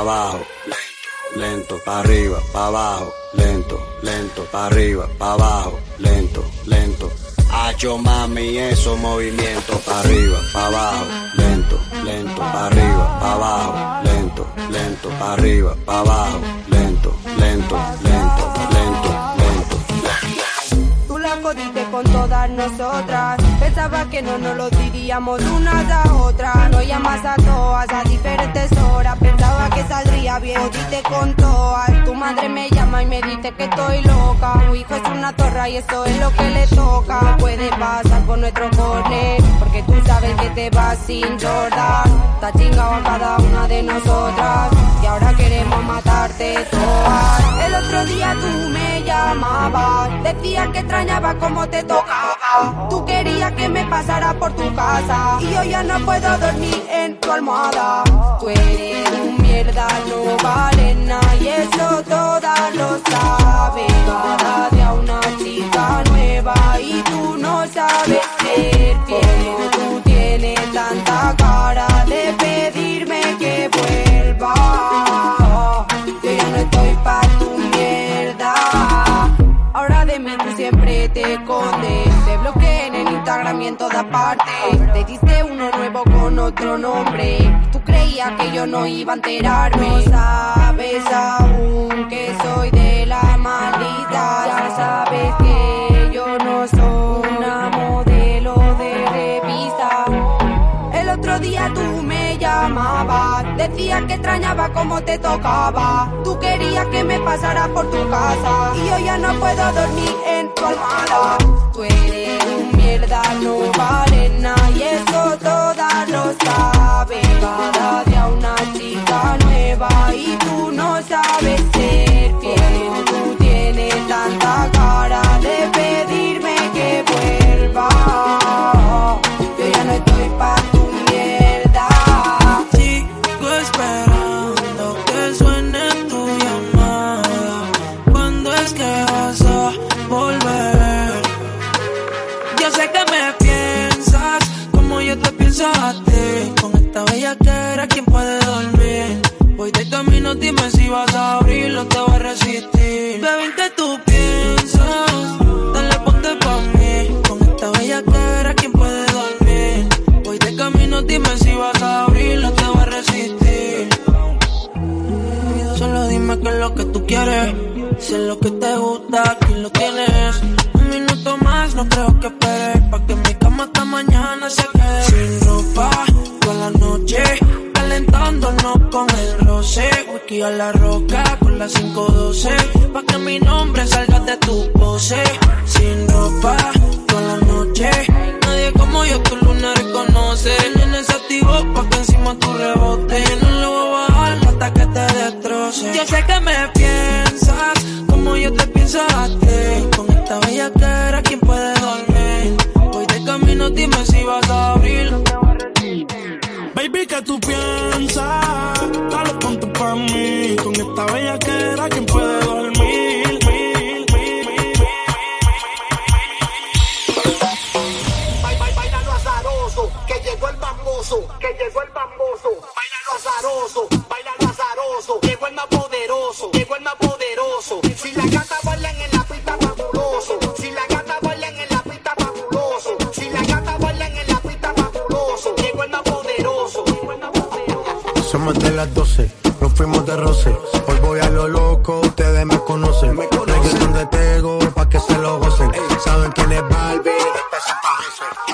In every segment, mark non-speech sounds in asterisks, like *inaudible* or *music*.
abajo, lento, pa' arriba, pa' abajo, lento, lento, pa' arriba, pa' abajo, lento, lento. Hacho mami, esos movimientos pa' arriba, pa' abajo, lento, lento, pa' arriba, pa' abajo, lento, lento, pa' arriba, pa' abajo, lento, lento, lento, jodiste con todas nosotras. Pensaba que no nos lo diríamos unas a otras. No llamas a todas a diferentes horas. Pensaba que saldría bien. Jodiste con todas. Tu madre me llama y me dice que estoy loca. Tu hijo es una torra y eso es lo que le toca. Puede pasar por nuestro corner. Porque tú sabes que te vas sin Jordan. Está chingado a cada una de nosotras. Y ahora queremos matarte todas. El otro día tú me llamabas. Decía que extrañaba como te tocaba. Tú querías que me pasara por tu casa. Y yo ya no puedo dormir en tu almohada. Tú eres un mierda, no vale nada. Y eso todas lo saben. Cada día una chica nueva. Y tú no sabes ser fiel. Tú tienes tanta cara te escondes. Te bloqueé en el Instagram y en todas partes. Te diste uno nuevo con otro nombre. Tú creías que yo no iba a enterarme. No sabes aún que soy de la maldita. Ya sabes que llamabas, decías que extrañaba como te tocaba. Tú querías que me pasara por tu casa y yo ya no puedo dormir en tu almohada. Tú eres un mierda, no vale nada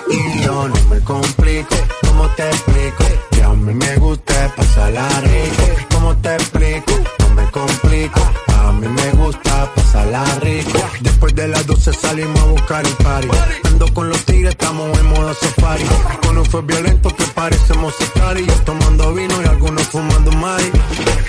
y yo no me complico. ¿Cómo te explico? Que a mí me gusta pasarla rico. ¿Cómo te explico? No me complico. A mí me gusta pasarla rico. Después de las 12 salimos a buscar el party. Ando con los tigres, estamos en modo safari. Con un fue violento que parecemos sicarios. Tomando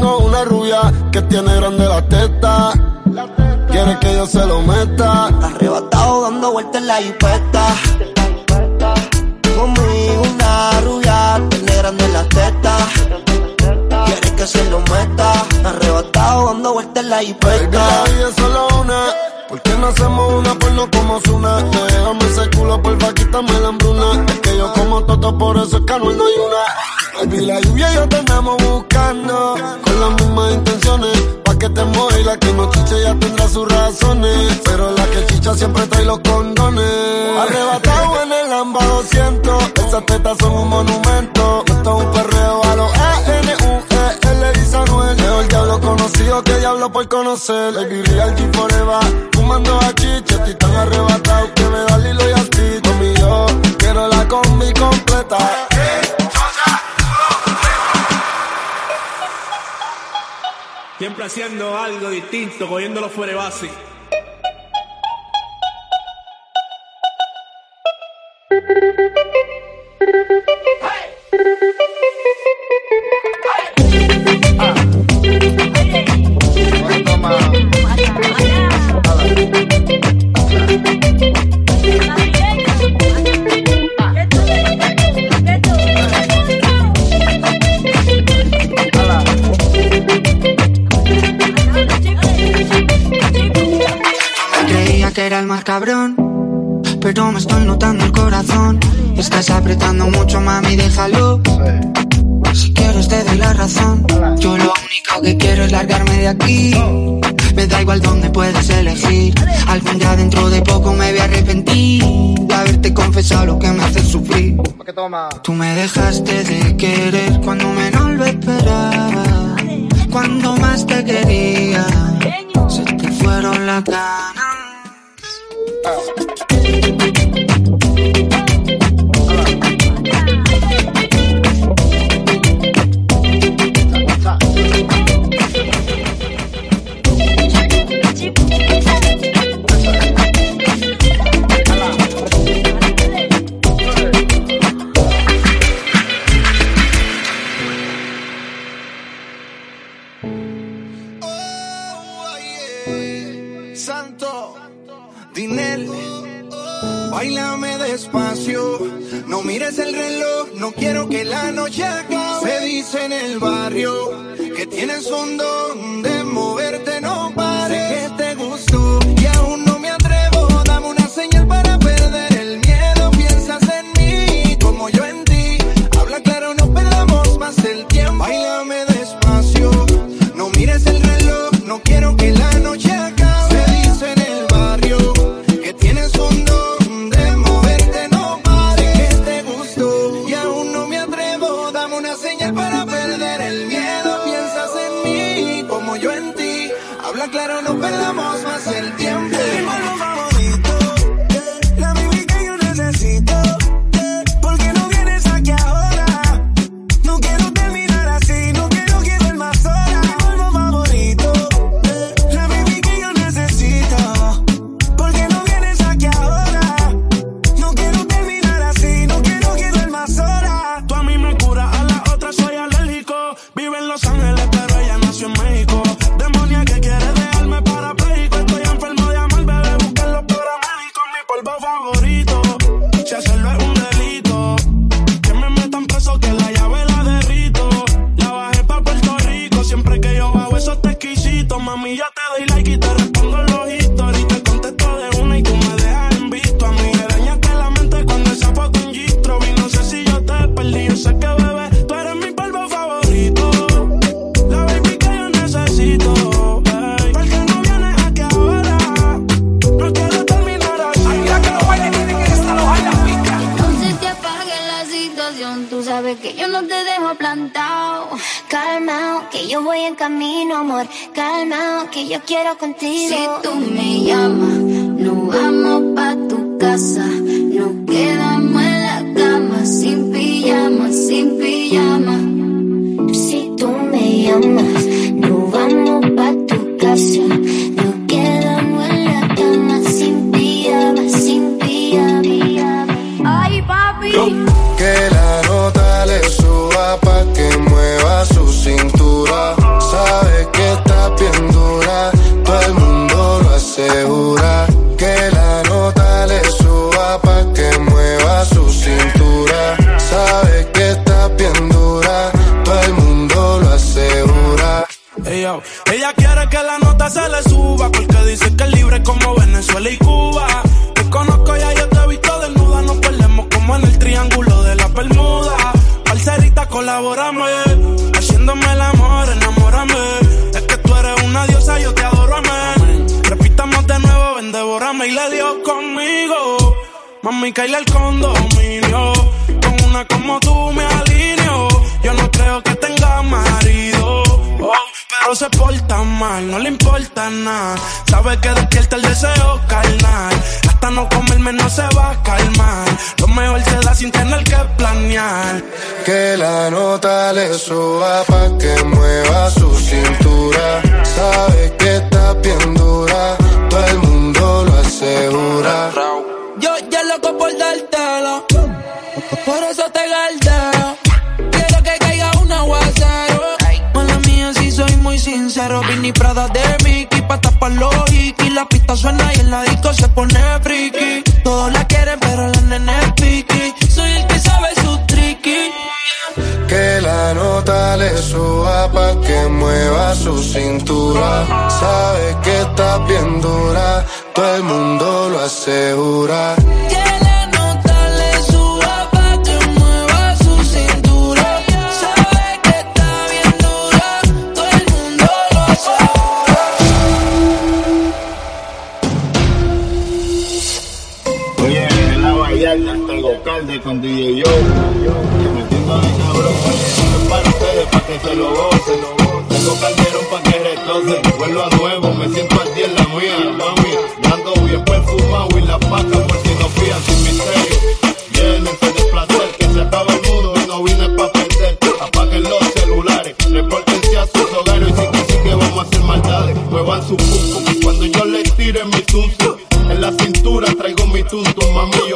tengo una rubia que tiene grande la teta. Quiere que yo se lo meta. Arrebatado dando vueltas en la jipeta. Conmigo una rubia, tiene grande la teta. Quiere que se lo meta. Arrebatado dando vueltas en la Baby, jipeta. la vida es solo una. ¿Por qué no hacemos una porno como Zuna? Déjame ese culo, porfa, quítame la hambruna. Es que yo como toto, por eso es que no hay una. Baby, la lluvia y yo te andamos buscando. Con las mismas intenciones. Pa' que te moje la que no chiche ya tendrá sus razones. Pero la que chicha siempre trae los condones. Arrebatado en el Lamba 200. Esas tetas son un monumento. Esto es un perreo a los A-N-U-E-L y Sanuel. Mejor diablo conocido que diablo por conocer. Baby, real G forever. Fumando a chiche, estoy tan arrebatado que me da Lilo y Asti. Mami, yo quiero la combi completa. Siempre haciendo algo distinto, cogiéndolo fuera de base. Más cabrón, pero me estoy notando el corazón. Estás apretando mucho, mami, déjalo. Si quieres te doy la razón. Yo lo único que quiero es largarme de aquí. Me da igual dónde puedes elegir. Algún día dentro de poco me voy a arrepentir de haberte confesado lo que me hace sufrir. Tú me dejaste de querer cuando menos lo esperaba. Cuando más te quería, se te fueron las ganas. Uh. Dinel, bailame despacio, no mires el reloj, no quiero que la noche acabe. Se dice en el barrio que tienes un don de moverte, young. eso va pa' que muera. Domingo Calde con DJ Yo. yo metiendo de cabrón, es para ustedes, para que se lo gocen. Tengo calderón para que retocen. Vuelvo a nuevo, me siento al día en la mía, mami. Dando bien perfumado y la paca por si no fían sin misterio. Llénense de placer, que se acaba el mundo y no vine pa' perder. Apaguen los celulares, repórtense a sus hogares y sí que sí que vamos a hacer maldades. Muevan su cuco cuando yo les tire mi tuntum. En la cintura traigo mi tuntum, mami.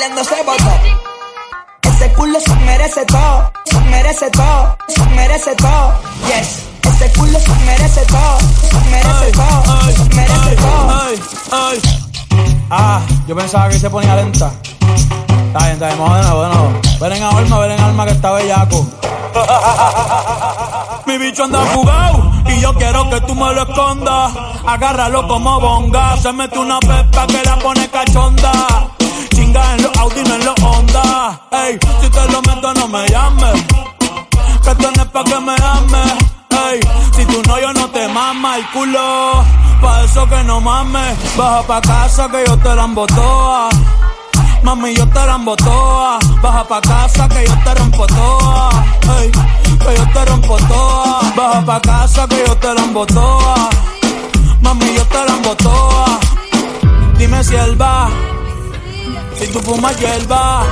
bailando. Ese culo se merece todo, se merece todo, se merece todo. Yes. Ese culo se merece todo, se merece todo, merece todo. Ay, Ah, yo pensaba que se ponía lenta. Está bien, está bien, bueno, bueno. Ven en alma, ven en alma que está bellaco. *laughs* Mi bicho anda jugado y yo quiero que tú me lo escondas. Agárralo como bonga. Se mete una pepa que la pone cachonda. En los Audi, no en los Honda. Ey, si te lo meto, no me llames. Que tienes pa' que me ames. Ey, si tú no, yo no te mama el culo. Pa' eso que no mames. Baja pa' casa que yo te la embotoa. Mami, yo te la embotoa. Baja pa' casa que yo te rompo toa. Ey, que yo te rompo toa. Baja pa' casa que yo te la embotoa. Mami, yo te la embotoa. Dime si él va. Tú fumas hierba.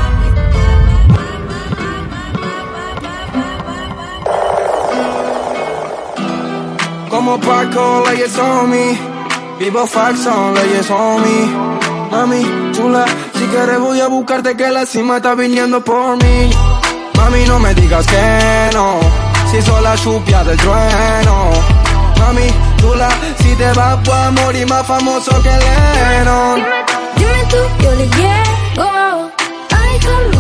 Como Paco, leyes on me. Vivo Faxon, leyes on me. Mami, chula, si quieres voy a buscarte que la cima está viniendo por mí. Mami, no me digas que no, si soy la chupia del trueno. Mami, chula, si te vas a morir más famoso que Lennon. Dime, tú, yo le llego. Ay,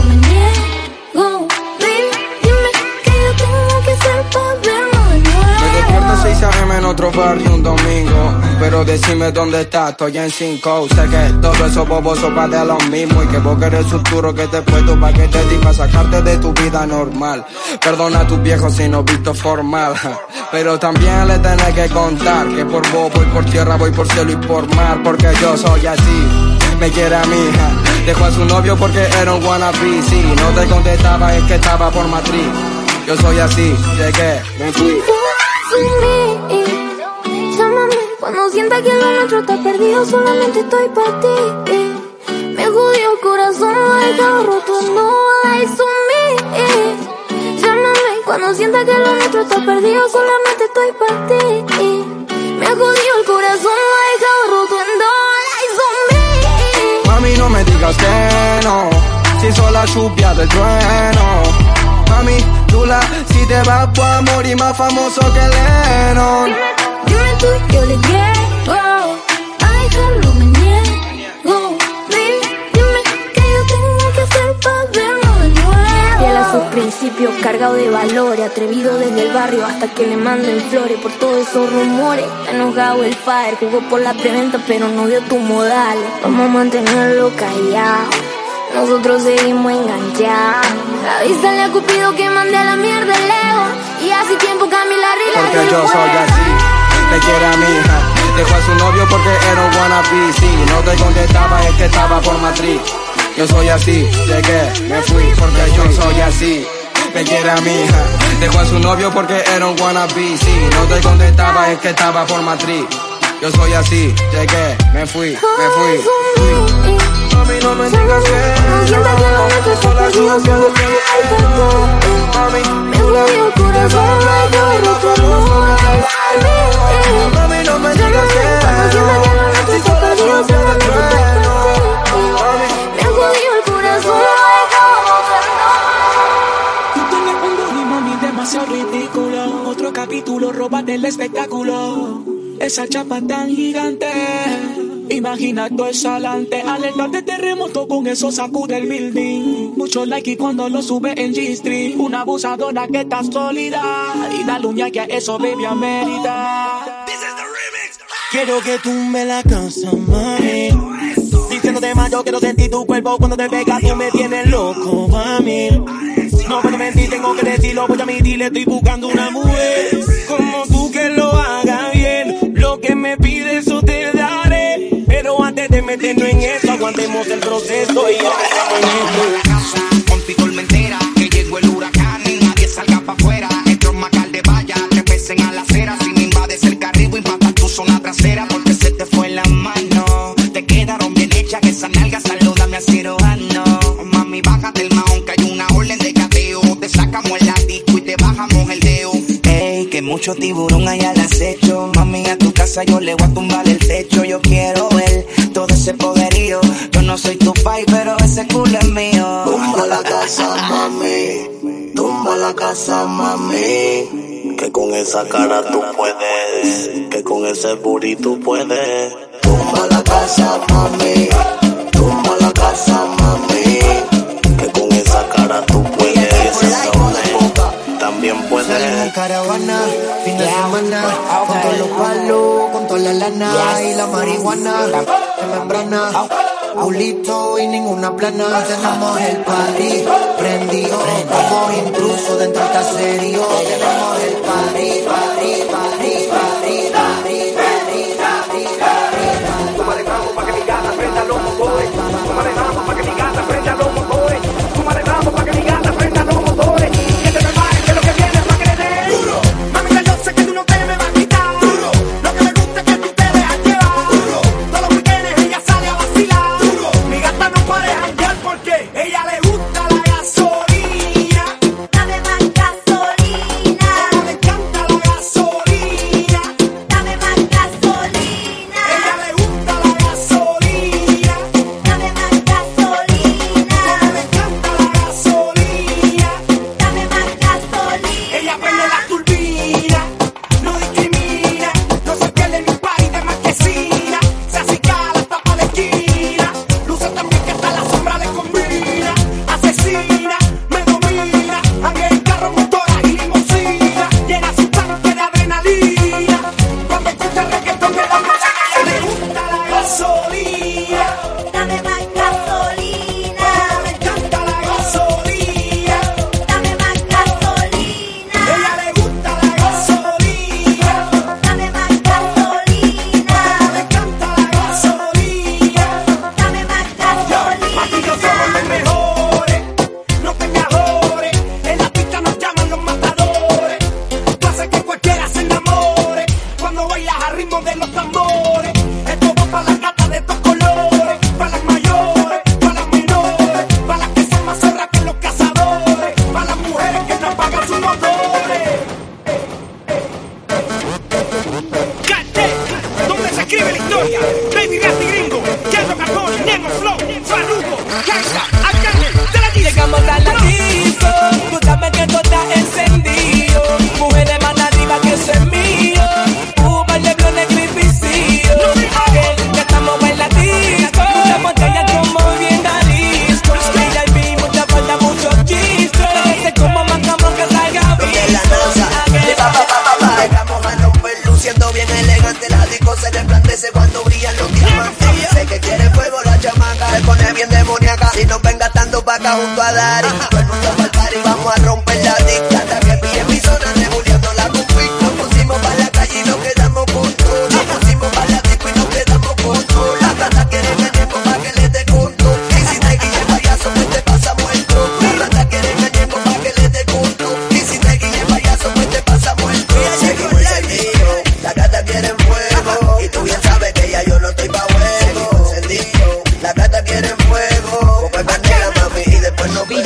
me niego. Baby, dime que yo tengo que hacer para vernos de nuevo. Me despierto 6 a.m. en otro barrio un domingo. Pero decime dónde estás, estoy en 5. Sé que todo eso bobos son de lo mismo. Y que vos querés futuro que te puesto pa' que te di sacarte de tu vida normal. Perdona a tus viejos si no visto formal. *laughs* Pero también le tenés que contar que por vos voy por tierra, voy por cielo y por mar. Porque yo soy así. Me quiere a mi hija, dejó a su novio porque era un wannabe. Si no te contestaba es que estaba por matriz. Yo soy así, llegué, me fui. Llámame cuando sienta que lo nuestro está perdido, solamente estoy para ti. Me jodió el corazón, lo he roto, no lies on me. Llámame cuando sienta que lo nuestro está perdido, solamente estoy para ti. Me jodió el corazón, lo he roto, no me digas que no, si soy la chupia del trueno. Mami, chula, si te vas a morir más famoso que Lennon. Dime tú, yo le. Ay, cargado de valores, atrevido desde el barrio hasta que le manden flores por todos esos rumores. Enojado el fire, jugó por la preventa, pero no dio tu modales. Vamos a mantenerlo callado. Nosotros seguimos enganchados. Avísale a Cupido que mande a la mierda el Leo. Y hace tiempo Camila Rila Porque yo soy así, te quiere a mi hija. Dejó a su novio porque era un wannabe. Si no te contestaba es que estaba por matriz. Yo soy así, llegué, me fui porque yo soy así. Me quiere a mi hija. Dejó a su novio porque era un wannabe. Si no te contestaba es que estaba por matriz. Yo soy así, llegué, me fui, me fui. Mami, no me digas que no. Sola solo Mami, Me el corazón, roto, no Mami, no me digas que está perdido, solamente estoy para ti. Me jodió demasiado ridículo. Otro capítulo, roba del espectáculo. Esa chapa tan gigante. Imagina todo eso adelante. Alerta de terremoto con eso sacude el building. Mucho like y cuando lo sube en G-Street. Una abusadora que está sólida. Y dale un que a eso, baby, amerita. Quiero que tumbe la casa, mami. Diciéndote más, yo quiero sentir tu cuerpo cuando te pegas, tú me tienes loco, mami. No puedo mentir, tengo que decirlo, voy a admitir, estoy buscando una mujer como tú que lo haga bien. Lo que me pides, eso te daré. Pero antes de meternos en eso, aguantemos el proceso y empecemos en esto. Mucho tiburón hay al acecho. Mami, a tu casa yo le voy a tumbar el techo. Yo quiero ver todo ese poderío. Yo no soy tu pai, pero ese culo es mío. Tumba la casa, mami. Tumba la casa, mami. Que con esa cara tú puedes. Que con ese tú puedes. Tumba la casa, mami. Tumba la casa, mami. caravana, fin de semana, con todos los palos, con toda la lana y la marihuana, de membrana, Julito y ninguna plana, tenemos el party, prendido, como intruso dentro del caserío, tenemos el party.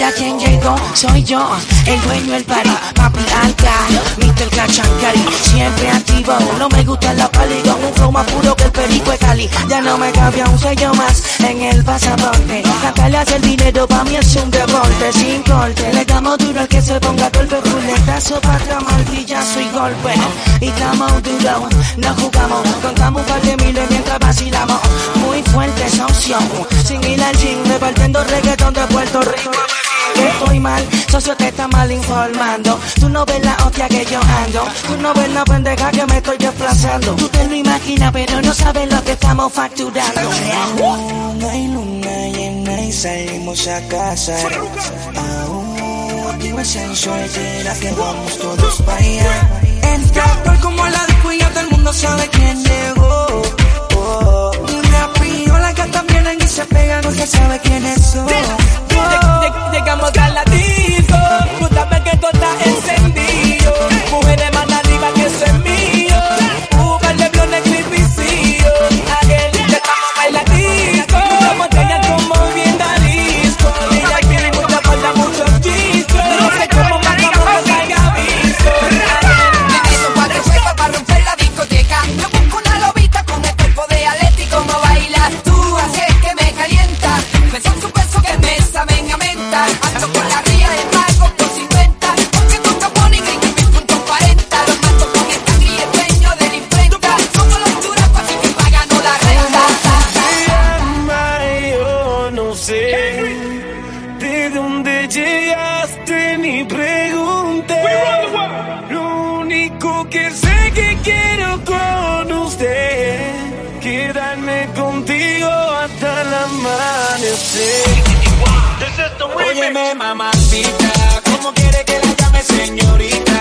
Mira quién llegó, soy yo, el dueño del party, papi Alcari, Mr. Cachancari, siempre activo, no me gusta la pali, un flow más puro que el perico de Cali, ya no me cabía un sello más en el pasaporte, cantarle hacer dinero pa' mí es un deporte, sin corte, le damos duro al que se ponga golpe, fuletazo, patra, martillazo y golpe, y estamos duro, no jugamos, contamos un par de miles mientras vacilamos, muy fuerte socio, sin ir al gym, repartiendo reggaetón de Puerto Rico que estoy mal, socio te está mal informando. Tú no ves la hostia que yo ando, tú no ves la pendeja que me estoy desplazando. Tú te lo imaginas, pero no sabes lo que estamos facturando. Aún hay luna llena y salimos a casa. Aún activa sensual, que vamos todos para allá. Entra, estoy como la disco y ya todo el mundo sabe quién llegó. Oh, oh vienen y se pegan, usted sabe quiénes son. Llegamos a la disco, puta que tú estás en Óyeme, mamacita, ¿cómo quiere que la llame señorita?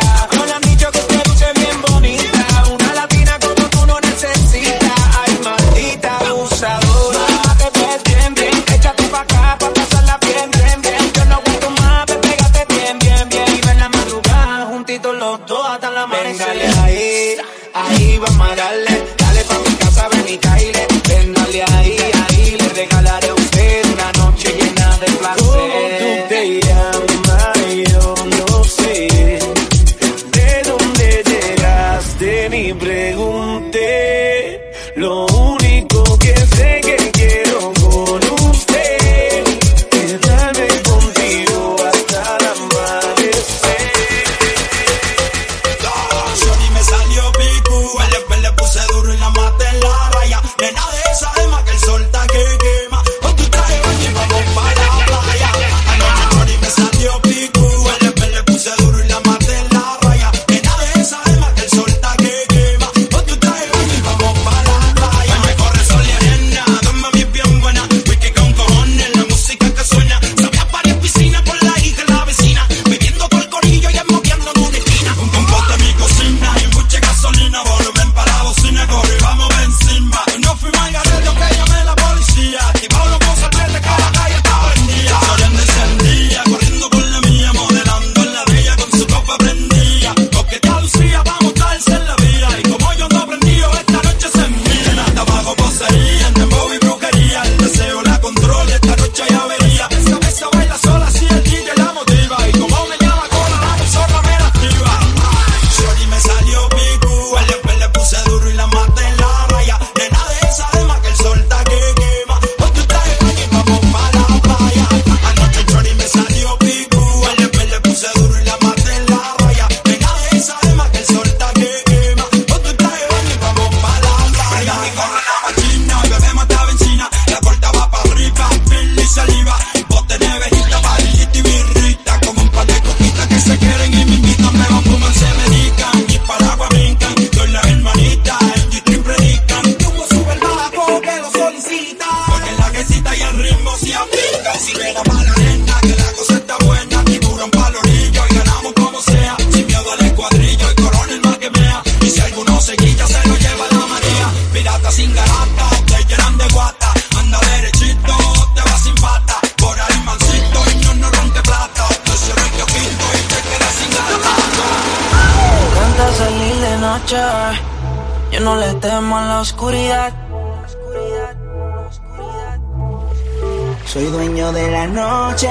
noche.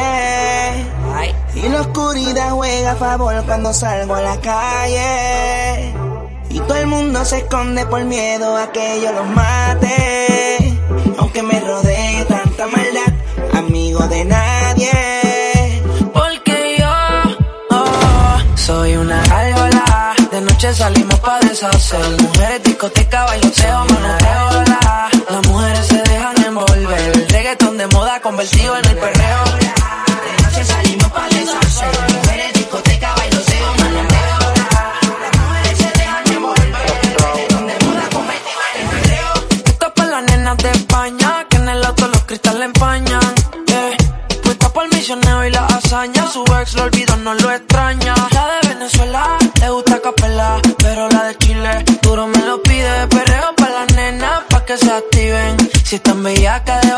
Y la oscuridad juega a favor cuando salgo a la calle. Y todo el mundo se esconde por miedo a que yo los mate. Aunque me rodee tanta maldad, amigo de nadie. Porque yo oh, soy una gárgola. De noche salimos pa' deshacer. Mujeres, discoteca, bailoteo, manoteo. convertido en el perreo. De noche salimos para deshacer. Mujeres, discoteca, bailoseo, malandreo. Las mujeres se dejan envolver. Donde muda convertido en el perreo. Esto es para las nenas de España, que en el auto los cristales empañan. Yeah. Puesta para el misionero y la hazaña. Su ex lo olvidó, no lo extraña. La de Venezuela le gusta capela, pero la de Chile duro me lo pide. Perreo para las nenas, pa' que se activen. Si están bellacas,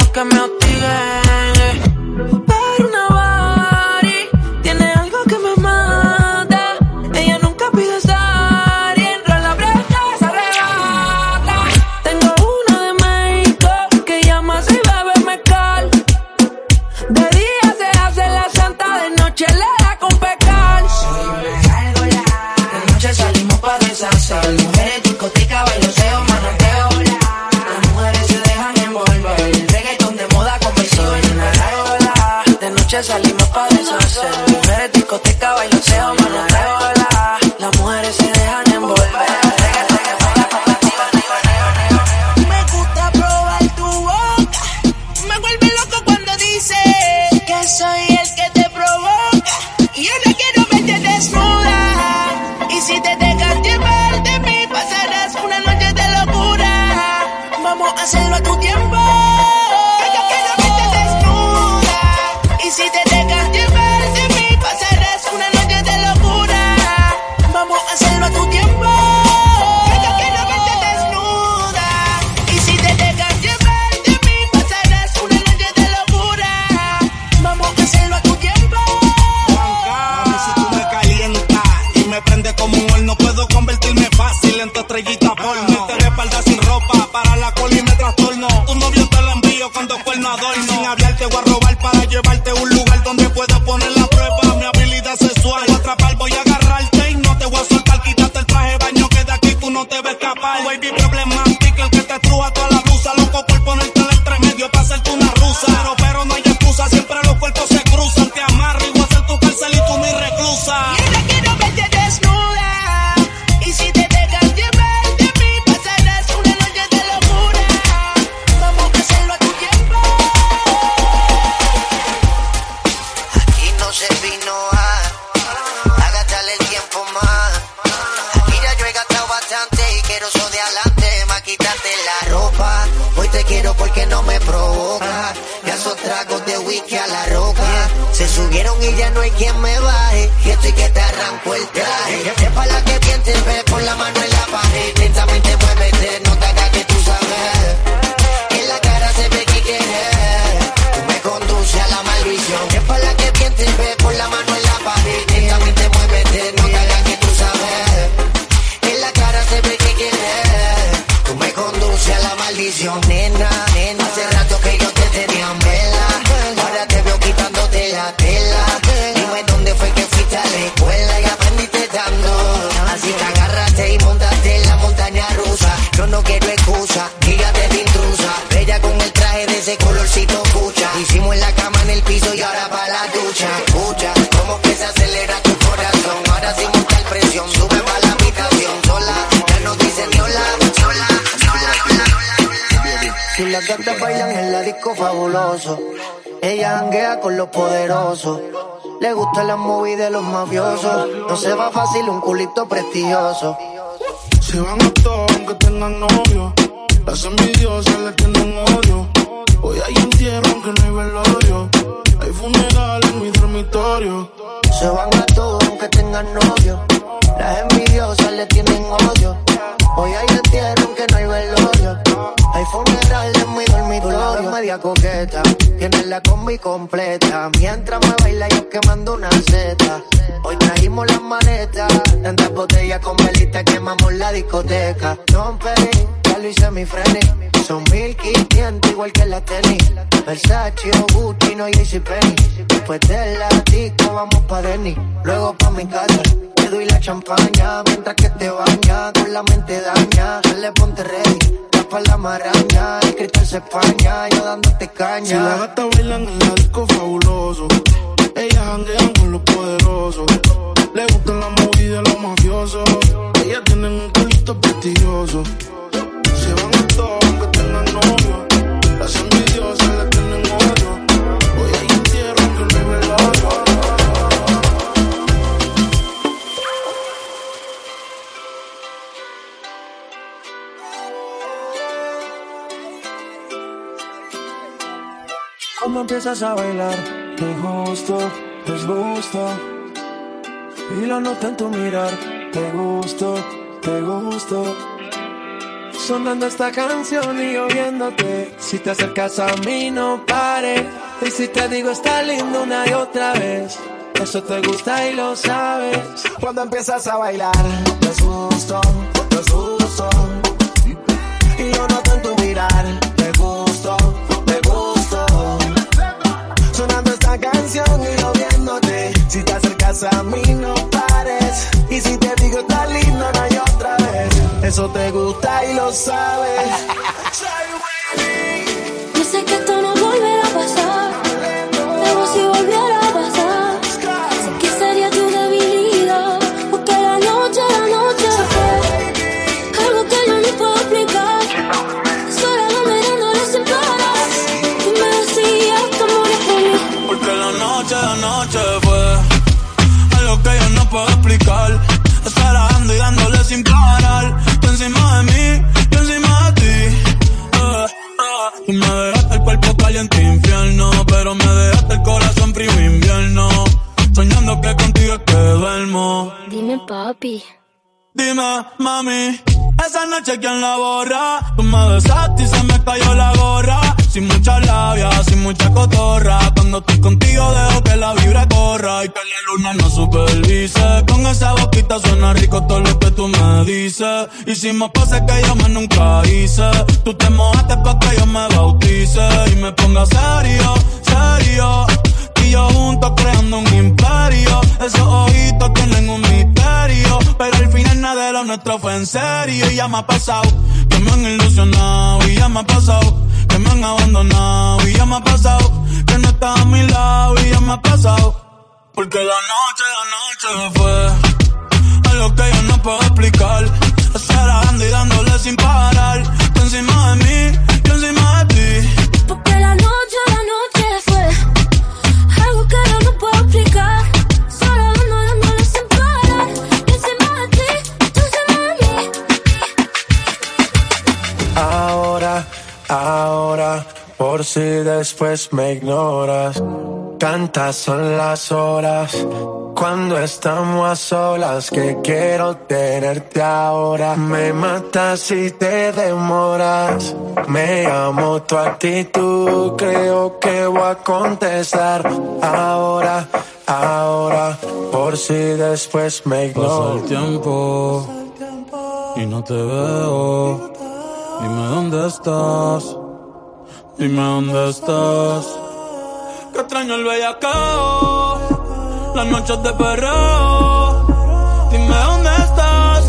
noche salimos para deshacer. La las gatas bailan en la disco fabuloso, ella janguea con los poderosos. Le gustan las movies de los mafiosos. No se va fácil un culito prestigioso. Se van a todos aunque tengan novio. Las envidiosas le tienen odio. Hoy hay entierro aunque no hay velorio. Hay funeral en mi dormitorio. Se van a todos aunque tengan novio. Las envidiosas le tienen odio. Hoy hay entierro aunque no hay velorio. Hay funeral en mi dormitorio. media coqueta. Tiene la combi completa. Mientras me baila yo quemando una seta. Hoy trajimos las maletas. Tantas botellas con velitas quemamos la discoteca. Perry, ya lo hice mi freni. Son 1500 igual que la tenis. Versace o Gucci, no JCPenney. Después de la disco vamos pa' Denny. Luego pa' mi casa. Te doy la champaña mientras que te baña. Con la mente daña. Dale, ponte ready. Tapa la maraña. El cristal se españa. Yo dándote caña. Si las gatas bailan en la disco fabuloso. Ellas janguean con los poderosos. Le gustan las movies de los mafiosos. Ellas tienen un culito prestigioso. Se van a todos aunque tengan novio. Las envidiosas le tienen Cuando empiezas a bailar, te gusto, desgusto. Y lo noto en tu mirar, te gusto, te gusto. Sonando esta canción y oyéndote. Si te acercas a mí, no pare. Y si te digo está lindo una y otra vez, eso te gusta y lo sabes. Cuando empiezas a bailar, te quién la borra. Tú me besaste y se me cayó la gorra. Sin mucha labia, sin mucha cotorra. Cuando estoy contigo dejo que la vibra corra y que la luna no supervise. Con esa boquita suena rico todo lo que tú me dices. Hicimos cosas que yo más nunca hice. Tú te mojaste pa' que yo me bautice y me ponga serio, serio. Y yo juntos creando un imperio. Esos ojitos tienen un misterio. Pero al final nada de lo nuestro fue en serio. Y ya me ha pasado que me han ilusionado. Y ya me ha pasado que me han abandonado. Y ya me ha pasado que no estás a mi lado. Y ya me ha pasado. Porque la noche, la noche fue algo que yo no puedo explicar. Esperando y dándole sin parar. Si después me ignoras. Tantas son las horas cuando estamos a solas que quiero tenerte ahora. Me matas si te demoras. Me amo tu actitud, creo que voy a contestar ahora, ahora, por si después me Pasa ignoras. el tiempo y no te veo. Dime dónde estás. Dime dónde estás. Que extraño el bellacao. Las noches de perreo. Dime dónde estás.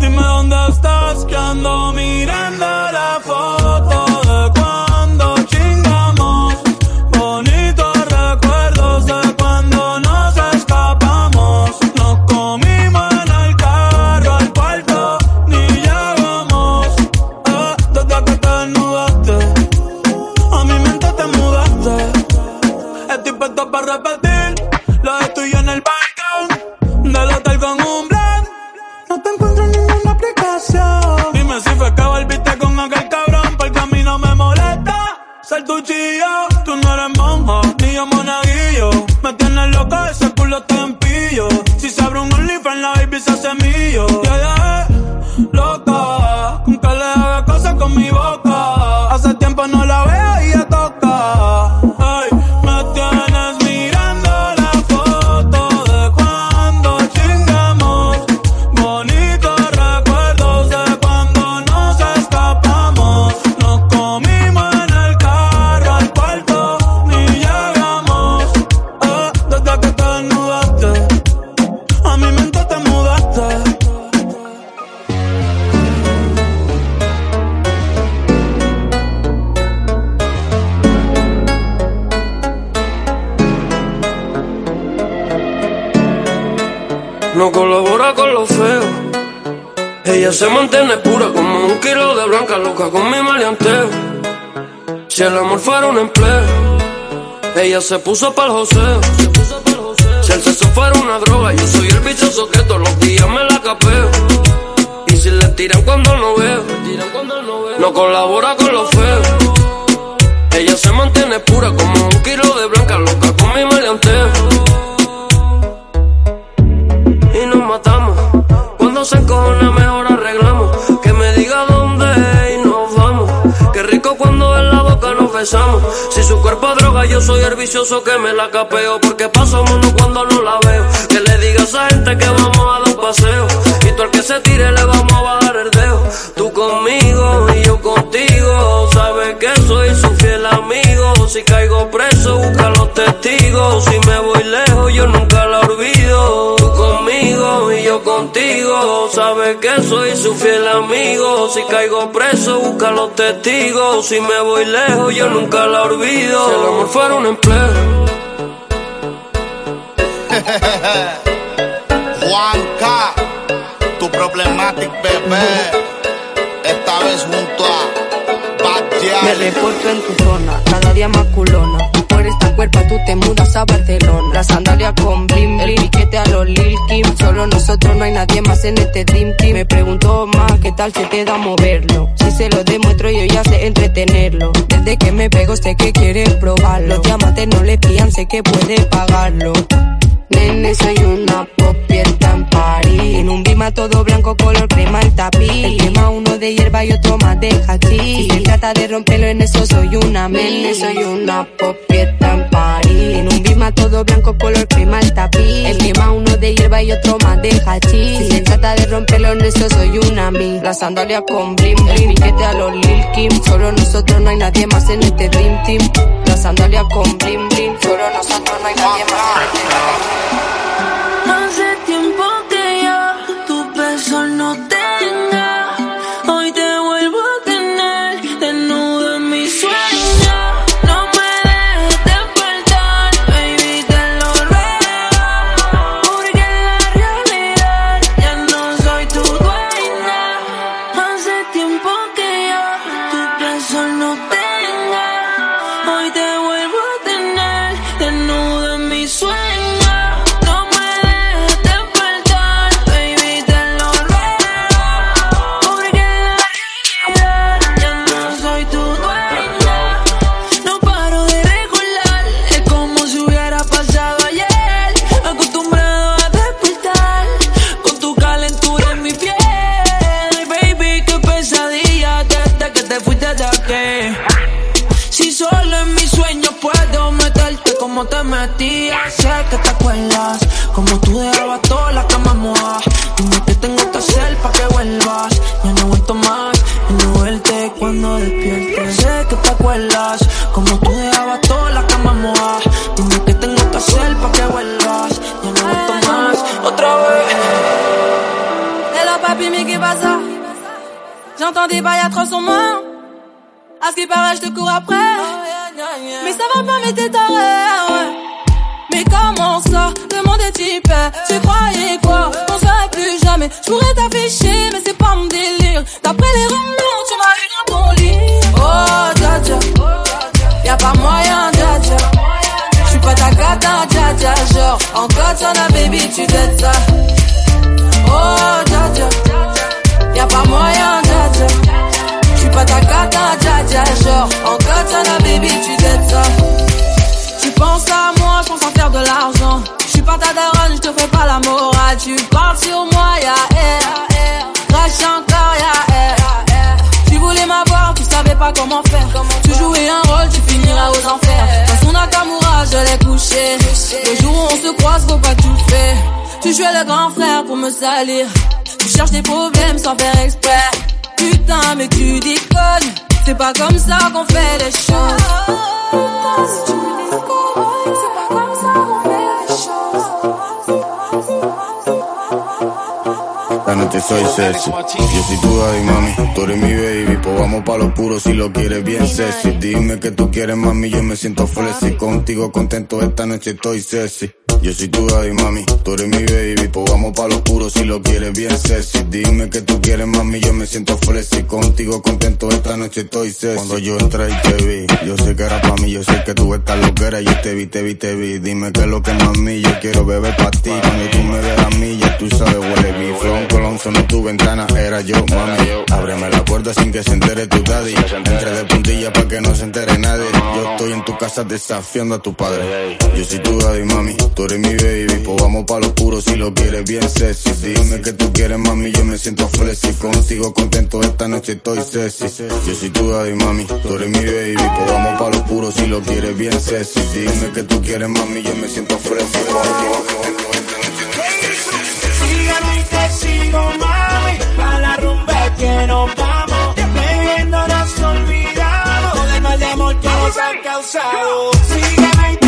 Dime dónde estás. Que ando mirando la foto loca, ese se mantiene pura como un kilo de blanca loca con mi maleanteo. Si el amor fuera un empleo, ella se puso para el joseo. Si el sexo fuera una droga, yo soy el bichoso que todos los días me la capeo. Y si le tiran cuando no veo, no colabora con lo feo. Ella se mantiene pura como un kilo de blanca loca con mi maleanteo. Se mejor arreglamos. Que me diga dónde y nos vamos. Qué rico cuando en la boca nos besamos. Si su cuerpo es droga, yo soy el vicioso que me la capeo. Porque paso mono cuando no la veo. Que le diga a esa gente que vamos a dar un paseo. Y tú al que se tire le vamos a bajar el dedo. Tú conmigo y yo contigo. Sabes que soy su fiel amigo. Si caigo preso, busca los testigos. Si me voy lejos, yo nunca la olvido. Conmigo y yo contigo. Sabes que soy su fiel amigo. Si caigo preso, busca los testigos. Si me voy lejos, yo nunca la olvido. Si el amor fuera un empleo. *laughs* Juanca, tu problematic bebé, esta vez junto a Bad Me reporto en tu zona, cada día más culona. Por esta cuerpa tú te mudas a Barcelona. La sandalia con blim blim, piquete a los Lil Kim. Solo nosotros no hay nadie más en este Dream Team. Me pregunto más qué tal se te da moverlo. Si se lo demuestro yo ya sé entretenerlo. Desde que me pego sé que quieres probarlo. Los diamantes no le pillan, sé que puede pagarlo. Nene, soy una popieta en París. En un bima todo blanco, color de hierba y otro más de hachís. Si se trata de romperlo en eso, soy una Nene, soy una popieta en París. En un bima todo blanco, color crema el tapiz. El tema uno de hierba y otro más de hachís. Si se trata de romperlo en eso, soy una mi. La sandalia con blim blim. Piquete a los Lil Kim. Solo nosotros no hay nadie más en este Dream Team. La sandalia con blim blim. Solo nosotros no hay nadie más en este Dream Team. Des bails atroces en moi. À ce qui paraît, je te cours après. Mais ça va pas, mais t'es taré, ouais. Mais comment ça est type Tu croyais quoi? On serait plus jamais. Je pourrais t'afficher Mais c'est pas mon délire. D'après les romans Tu m'as eu dans ton lit. Oh dja dja. Y'a pas moyen dja dja. J'suis pas ta cata dja dja. Genre en katana baby tu dettes ça. Oh dja dja. Y'a pas moyen ta cata dja Genre en katana baby tu dettes ça tu penses à moi, je pense en faire de l'argent. Je suis pas ta daronne, je te fais pas la morale. Tu parles sur moi, ya air. Crash encore, ya air. Tu voulais m'avoir, tu savais pas comment faire. Tu jouais un rôle, tu finiras aux enfers. Dans son Nakamura, je l'ai couché. Le jour où on se croise, faut pas tout faire. Tu jouais le grand frère pour me salir. Tu cherches des problèmes sans faire exprès. Putain, mais tu déconnes. C'est pas comme ça qu'on fait les choses. Putain, si tu me déconnes, c'est pas comme ça qu'on fait les La noche soy sexy, yo soy tu daddy, mami, tú eres mi baby, vamos pa' lo puro si lo quieres bien sexy. Dime que tú quieres, mami, yo me siento flexy, contigo contento esta noche estoy sexy. Yo soy tu daddy, mami, tú eres mi baby, pues vamos pa' lo puro si lo quieres bien sexy. Dime que tú quieres, mami, yo me siento flexy, contigo contento esta noche estoy sexy. Cuando yo entré y te vi, yo sé que era pa' mí, yo sé que tú estás loquera, yo te vi, te vi, te vi. Dime que es lo que mami, yo quiero beber pa' ti, cuando tú me veas a mí, ya tú sabes, huele mi flow, colón sonó tu ventana, era yo, mami. Ábreme la puerta sin que se entere tu daddy, entre de puntilla pa' que no se entere nadie. Yo estoy en tu casa desafiando a tu padre. Yo soy tu daddy, mami, tú eres mi baby, pues vamos pa' lo puro si lo quieres bien sexy. Dime que tú quieres, mami, yo me siento flexy, contigo contento esta noche estoy sexy. Yo soy tu daddy, mami, tú eres mi baby, pues vamos pa' lo puro si lo quieres bien sexy. Dime que tú quieres, mami, yo me siento. Sígueme y sigo, mami, pa' la rumba que nos vamos. Nos causado. Sígueme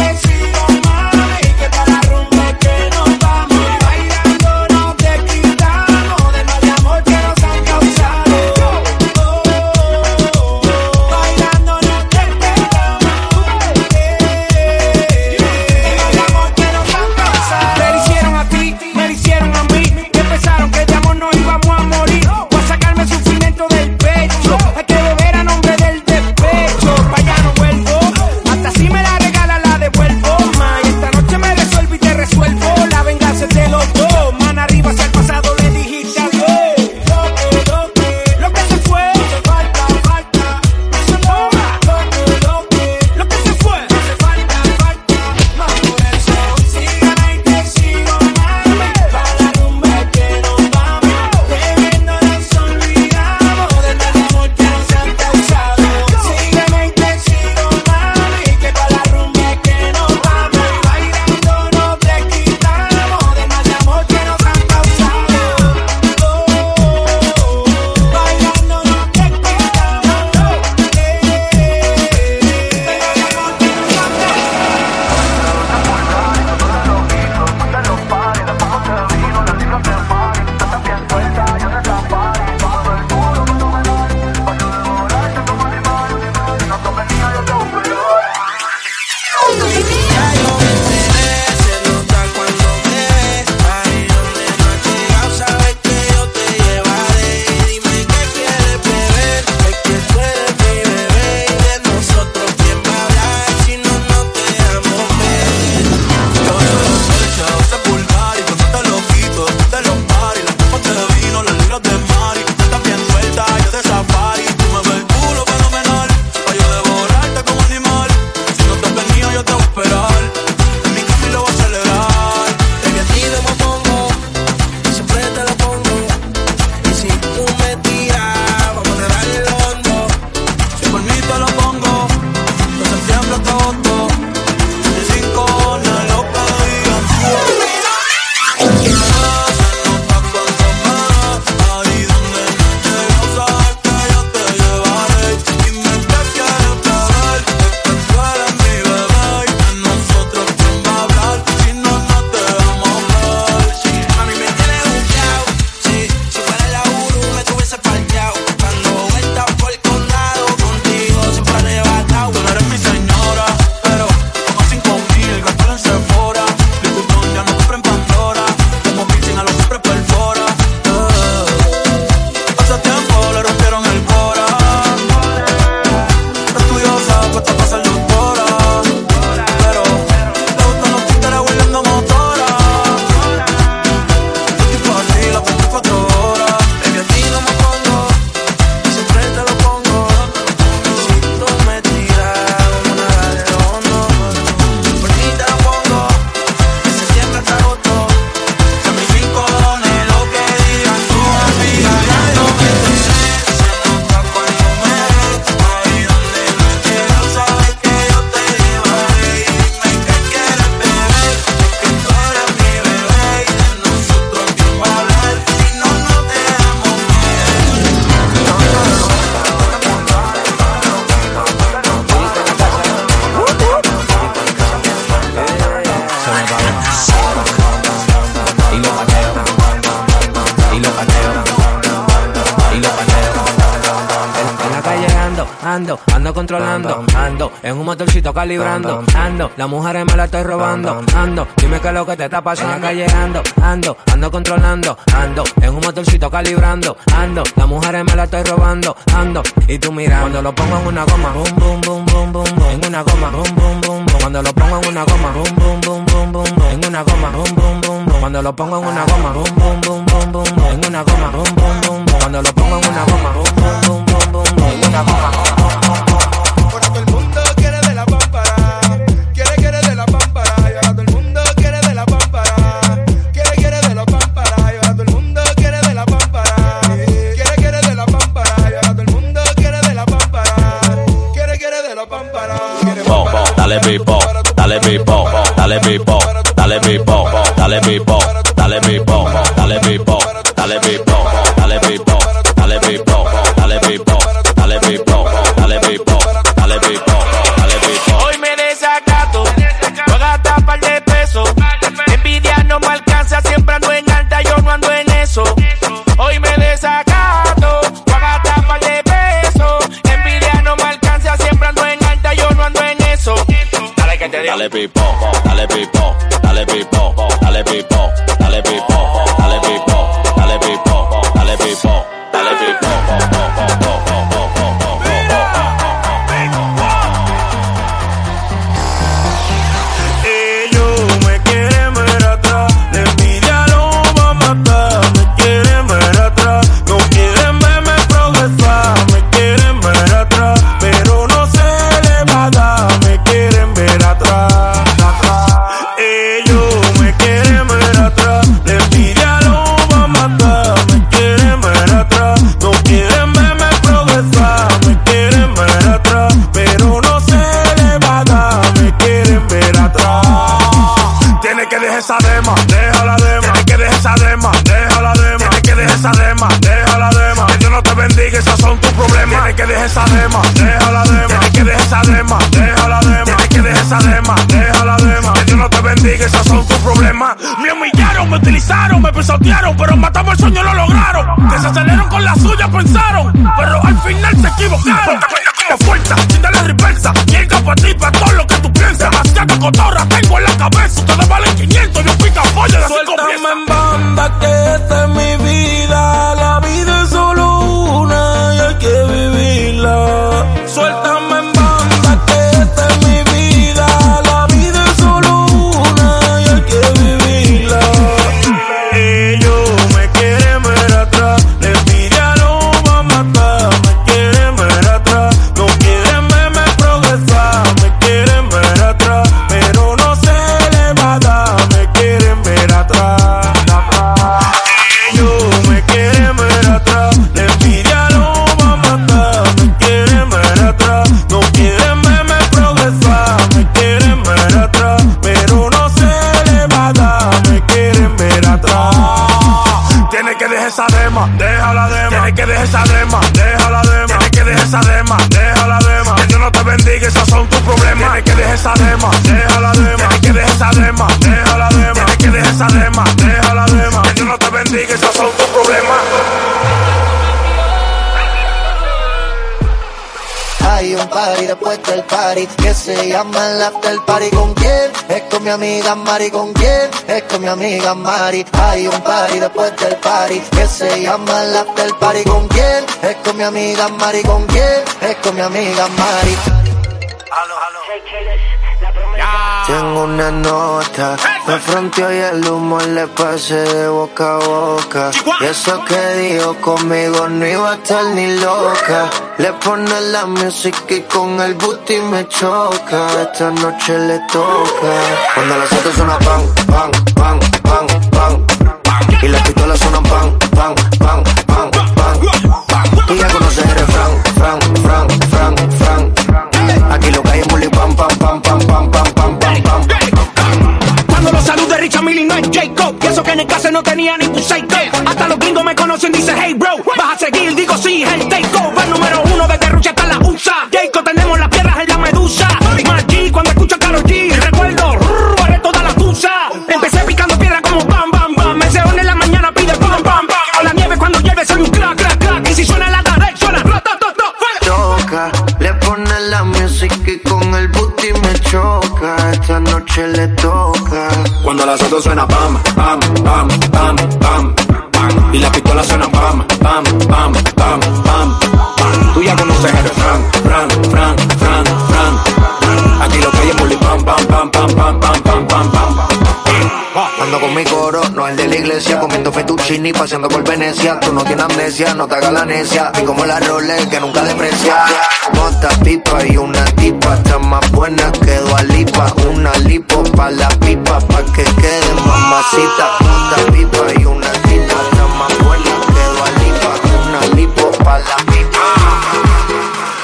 que te está pasando. En la calle ando, ando, ando controlando, ando, en un motorcito calibrando, ando, las mujeres me la estoy robando, ando, y tú mirando. Cuando lo pongo en una goma, boom, boom, boom, boom, boom, boom. en una goma, boom, boom, boom, boom. Cuando lo pongo en una goma, boom, boom, boom, boom, boom, en una goma, boom, boom, boom, boom. Cuando lo pongo en una goma, boom, boom, boom, boom, boom, en una goma, boom, boom, boom, boom. Cuando lo pongo en una goma, cabeza, ustedes valen 500, yo pica de Suéltame en banda que mi vida. llama el after party con quién? Es con mi amiga Mari, ¿con quién? Es con mi amiga Mari. Hay un party después del party que se llama el after party con quién? Es con mi amiga Mari, ¿con quién? Es con mi amiga Mari. Tengo una nota, me fronteo y el humo le pasé de boca a boca. Y eso que dijo conmigo no iba a estar ni loca. Le pone la música y con el booty me choca. Esta noche le toca. Cuando la saco suena pan, pan, pan, pan, pan. Y las pistolas suenan pan, pan, pan, pan, pan. Tú ya conoces el refrán, fran En el caso no tenía ningún psycho. Hasta los gringos me conocen, dice hey bro. Vas a seguir, digo sí, el take over. Número uno desde Rusia hasta la USA. Jayco, tenemos las piedras en la medusa. Más G, cuando escucho a G, recuerdo, rrr, haré toda la tusa. Empecé picando piedra como bam, bam, bam. Me seo en la mañana, pide pam, pam, pam. A la nieve cuando llueve soy un crack, crack, crack. Y si suena la direct, suena Toca, le pone la música y con el booty me choca. Esta noche le toca. Cuando las otras suena pam, pam iglesia, comiendo fettuccini, paseando por Venecia. Tú no tienes amnesia, no te hagas la necia. Y como la Rolex que nunca deprecia. Mota pipa y una tipa, está más buena que Lipa. Una lipo pa' la pipa, pa' que quede mamacita. Mota pipa y una tipa, está más buena que Lipa. Una lipo pa' la pipa.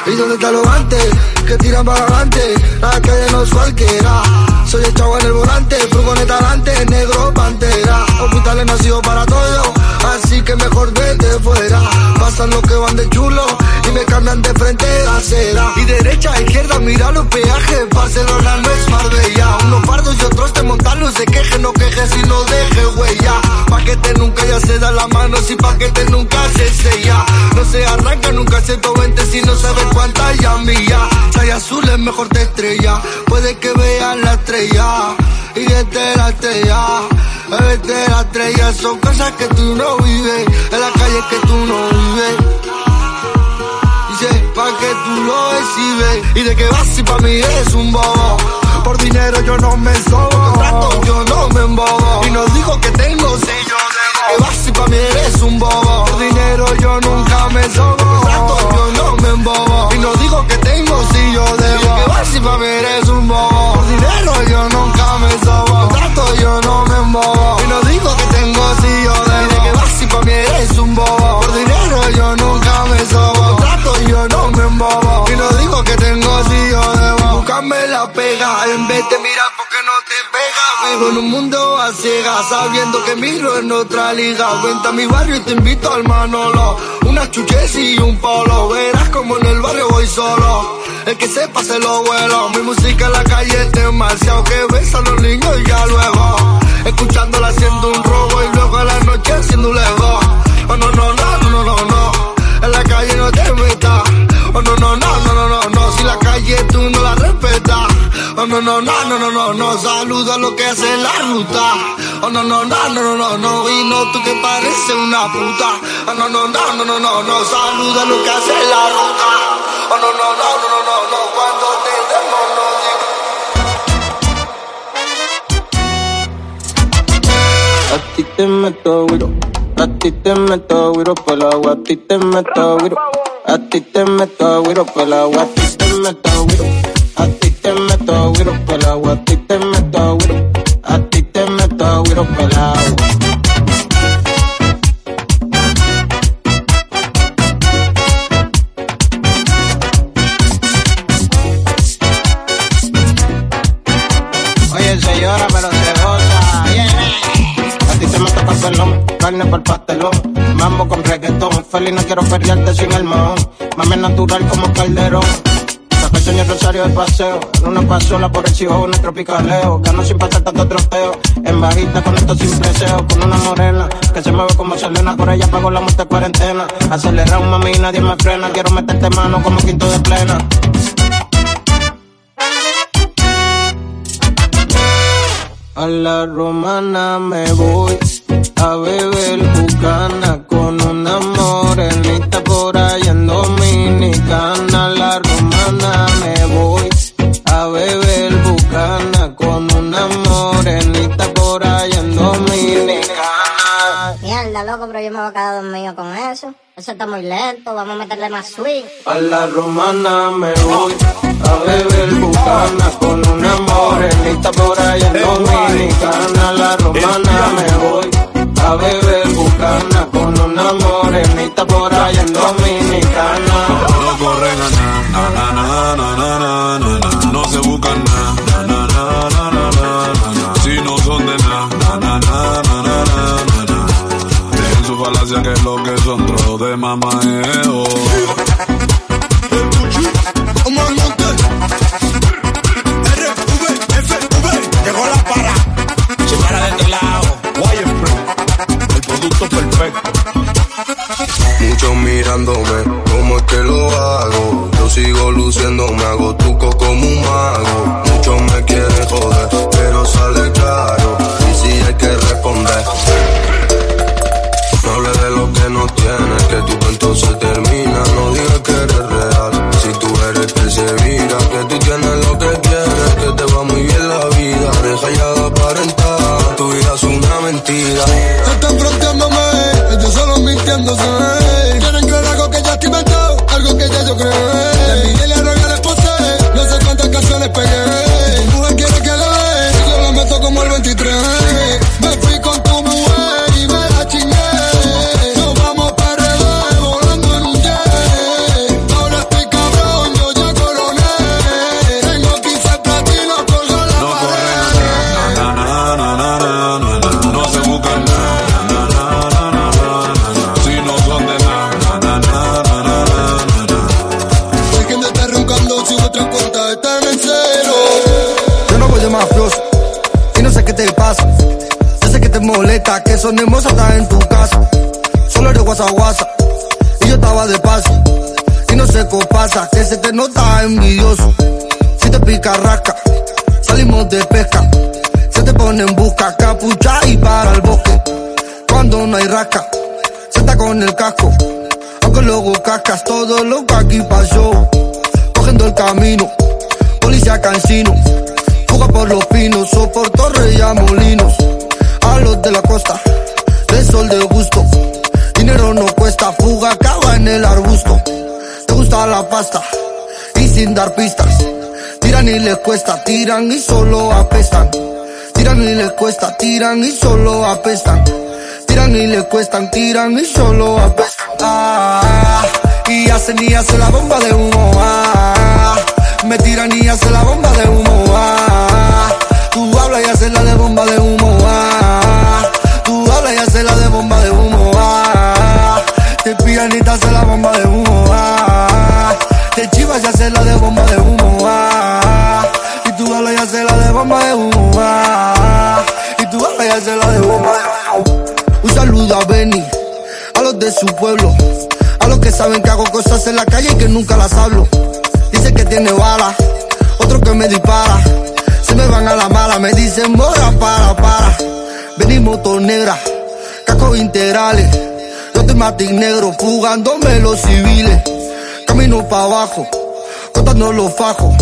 ¿Y dónde está lo antes? Que tiran para adelante, la calle no es cualquiera. Soy el chavo en el volante, furgoneta adelante, negro pantera. Hospitales nacido para todo, así que mejor vete fuera. Pasan los que van de chulo cambian de frente de acera. Y derecha a izquierda, mira los peajes. Barcelona no es Marbella. Unos pardos y otros te montan los se queje, no quejes y no deje huella. Paquete nunca ya se da la mano, si paquete nunca se sella. No se arranca nunca 120 si no sabes cuántas ya milla. Soy azul es mejor te estrella, puede que vean la estrella y desde la estrella. Desde la estrella son cosas que tú no vives, en la calle que tú no vives. Pa' que tú lo exhibes y de que vas si pa' mí eres un bobo. Por dinero yo no me sobo, contrato yo no me embobo. Y no digo que tengo si yo debo. Que vas si pa' mí eres un bobo. Por dinero yo nunca me sobo, contrato yo no me embobo. Y no digo que tengo si yo debo. Que vas si pa' mí eres un bobo. Por dinero yo nunca me sobo, contrato yo sabiendo que miro en otra liga. Vente a mi barrio y te invito al Manolo. Una chuches y un polo. Verás como en el barrio voy solo. El que sepa se lo vuelo. Mi música en la calle es demasiado que ves a los niños y ya luego. Escuchándola haciendo un robo y luego a la noche haciendo un lego. Oh no, no, no, no, no, no, no. En la calle no te metas. Oh no, no, no, no, no, no, no. Si la calle tú no la respetas. Oh no, no, no, no, no, no, no. Saluda lo que hace la ruta. Oh no, no, no, no, no, no, no. Y no tú que pareces una puta. Oh no, no, no, no, no, no, no. Saluda lo que hace la ruta. Oh no, no, no, no, no, no. Cuando te demos no A ti te meto güiro, a ti te meto güiro por el agua, a ti te meto güiro, a ti te meto güiro por el agua, a ti te meto güiro, a ti te meto güiro por el agua, a ti te meto güiro, a ti te meto el agua. Oye, se llora pero se goza. A ti te me toca pelón, carne por pastelón. Mambo con reggaetón, feliz no quiero perderte sin el mahón. Mame natural como calderón. Saca el Rosario de paseo. En una pasola por el chivo, un tropicaleo. Gano sin pasar tanto trofeo. En bajita con esto sin preseo. Con una morena que se mueve como Selena. Por ella pago la muerte cuarentena. Acelera un mami nadie me frena. Quiero meterte mano como quinto de plena. A la romana me voy a beber bucana con una morenita eso. Está muy lento, vamos a meterle más swing. A la romana me voy a beber bucana con una morenita por ahí en Dominicana. A la romana me voy a beber bucana con una morenita por ahí en Dominicana. No corren a nada, na, na, na, na, na, na, na. no se buscan nada, Falacia que lo que son trozos de mamadeo. Llegó la para. Para de este lado. el producto perfecto. Muchos mirándome, ¿cómo es que lo hago? Yo sigo luciendo, me hago truco como un mago. Muchos me quieren joder, pero sale caro. Y si responder. No hables de lo que no tienes, que tu cuento se termina. No digas que eres real, si tú eres que se vira. Que tú tienes lo que quieres, que te va muy bien la vida. Deja ya de aparentar, tu vida es una mentira. Están fronteándome, ellos solo mintiéndose. Quieren creer algo que ya estoy inventado, algo que ya yo creé. De Miguel y Arroyo posé, no sé cuántas canciones pegué. Tu mujer quiere que le dé, yo la meto como el 23. Molesta que sonemos hasta en tu casa. Solo eres guasa guasa y yo estaba de paso. Y no sé qué pasa, que se te nota envidioso. Si te pica rasca, salimos de pesca. Se te pone en busca, capucha y para el bosque. Cuando no hay rasca, se está con el casco. Aunque luego cascas todo lo que aquí pasó. Cogiendo el camino, policía cansino. Fuga por los pinos, soporto a molinos. Los de la costa, de sol de gusto. Dinero no cuesta, fuga acaba en el arbusto. Te gusta la pasta y sin dar pistas. Tiran y les cuesta, tiran y solo apestan. Tiran y les cuesta, tiran y solo apestan. Tiran y les cuestan, tiran y solo apestan. Ah, y hacen y hacen la bomba de humo. Ah, me tiran y hacen la bomba de humo. Ah, tú hablas y haces la de bomba de humo. Ah, te hacen la bomba de humo. Ah, te chivas y haces la de bomba de humo. Ah, y tú hablas y haces la de bomba de humo. Ah, y tú hablas y haces la de bomba de humo. Un saludo a Benny, a los de su pueblo, a los que saben que hago cosas en la calle y que nunca las hablo. Dice que tiene bala, otro que me dispara. Se me van a la mala, me dicen mora para, para. Venimos moto negra, cascos integrales. Yo te matic negro, fugándome los civiles. Camino para abajo, contando los fajos.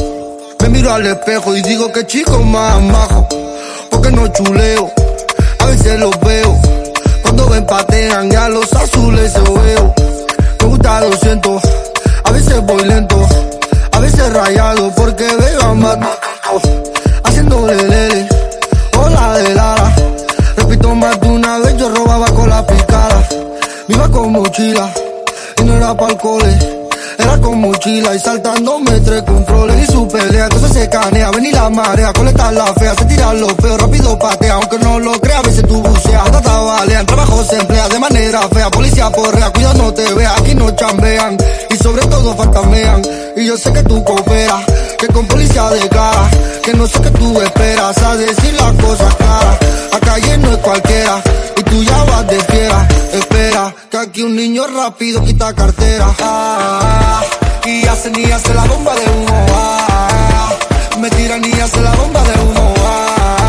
Me miro al espejo y digo que chico más majo. Porque no chuleo, a veces los veo. Cuando ven patean y a los azules se veo. Me gusta 200, a veces voy lento. A veces rayado porque veo a más. Haciéndole Iba con mochila y no era pa'l cole. Era con mochila y saltándome tres controles. Y su pelea, entonces se canea, ven la marea, coleta la fea, se tira los feos, rápido patea, aunque no lo crea, a veces tú buceas, trata balean, trabajo se emplea de manera fea, policía porrea, cuidado no te vea, aquí no chambean, y sobre todo fantamean, y yo sé que tú cooperas, que con policía de cara, que no sé qué tú esperas, a decir las cosas claras, acá no es cualquiera, y tú ya vas de espera, que un niño rápido quita cartera, ah, y hacen y hacen la bomba de humo, ah, me tiran y hacen la bomba de humo, ah,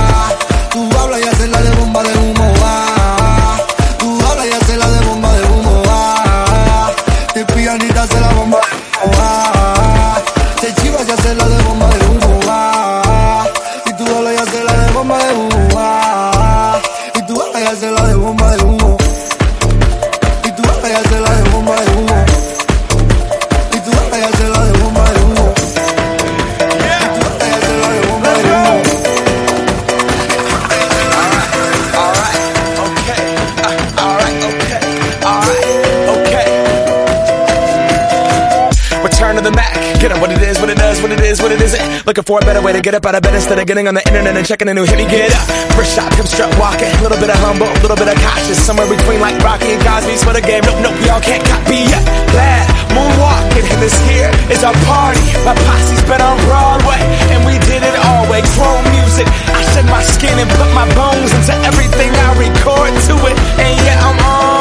Looking for a better way to get up out of bed instead of getting on the internet and checking a new hit. Me get up. First shot, come strut walking. A little bit of humble, a little bit of cautious. Somewhere between like Rocky and Cosby's for the game. Nope, nope, y'all can't copy yet. Glad moonwalking, and this here is our party. My posse's been on Broadway, and we did it all way. Chrome music. I shed my skin and put my bones into everything I record to it. And yeah, I'm on.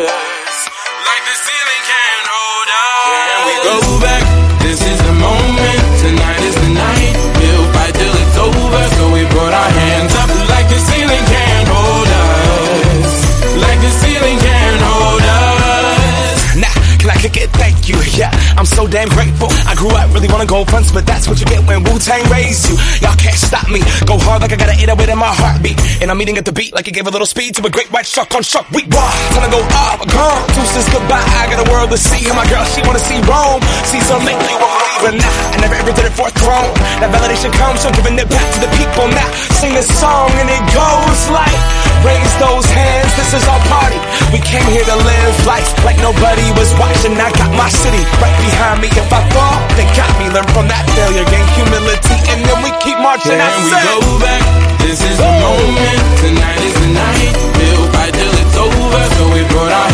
I'm so damn grateful. I grew up really wanna go fronts, but that's what you get when Wu Tang raised you. Y'all can't stop me. Go hard like I gotta eat it in my heartbeat. And I'm eating at the beat like it gave a little speed to a great white shark on shark week. Wow, time to go up, uh, gone. Deuces goodbye. I got a world to see. And my girl, she wanna see Rome. See so lately, won't believe it now. I never ever did it for a throne. That validation comes from giving it back to the people. Now sing this song and it goes like, raise those hands. This is our party. We came here to live life like nobody was watching. I got my city right behind me. If I fall, they got me. Learn from that failure, gain humility, and then we keep marching. Can we said. go back? This is the moment. Tonight is the night. We'll fight till it's over. So we put our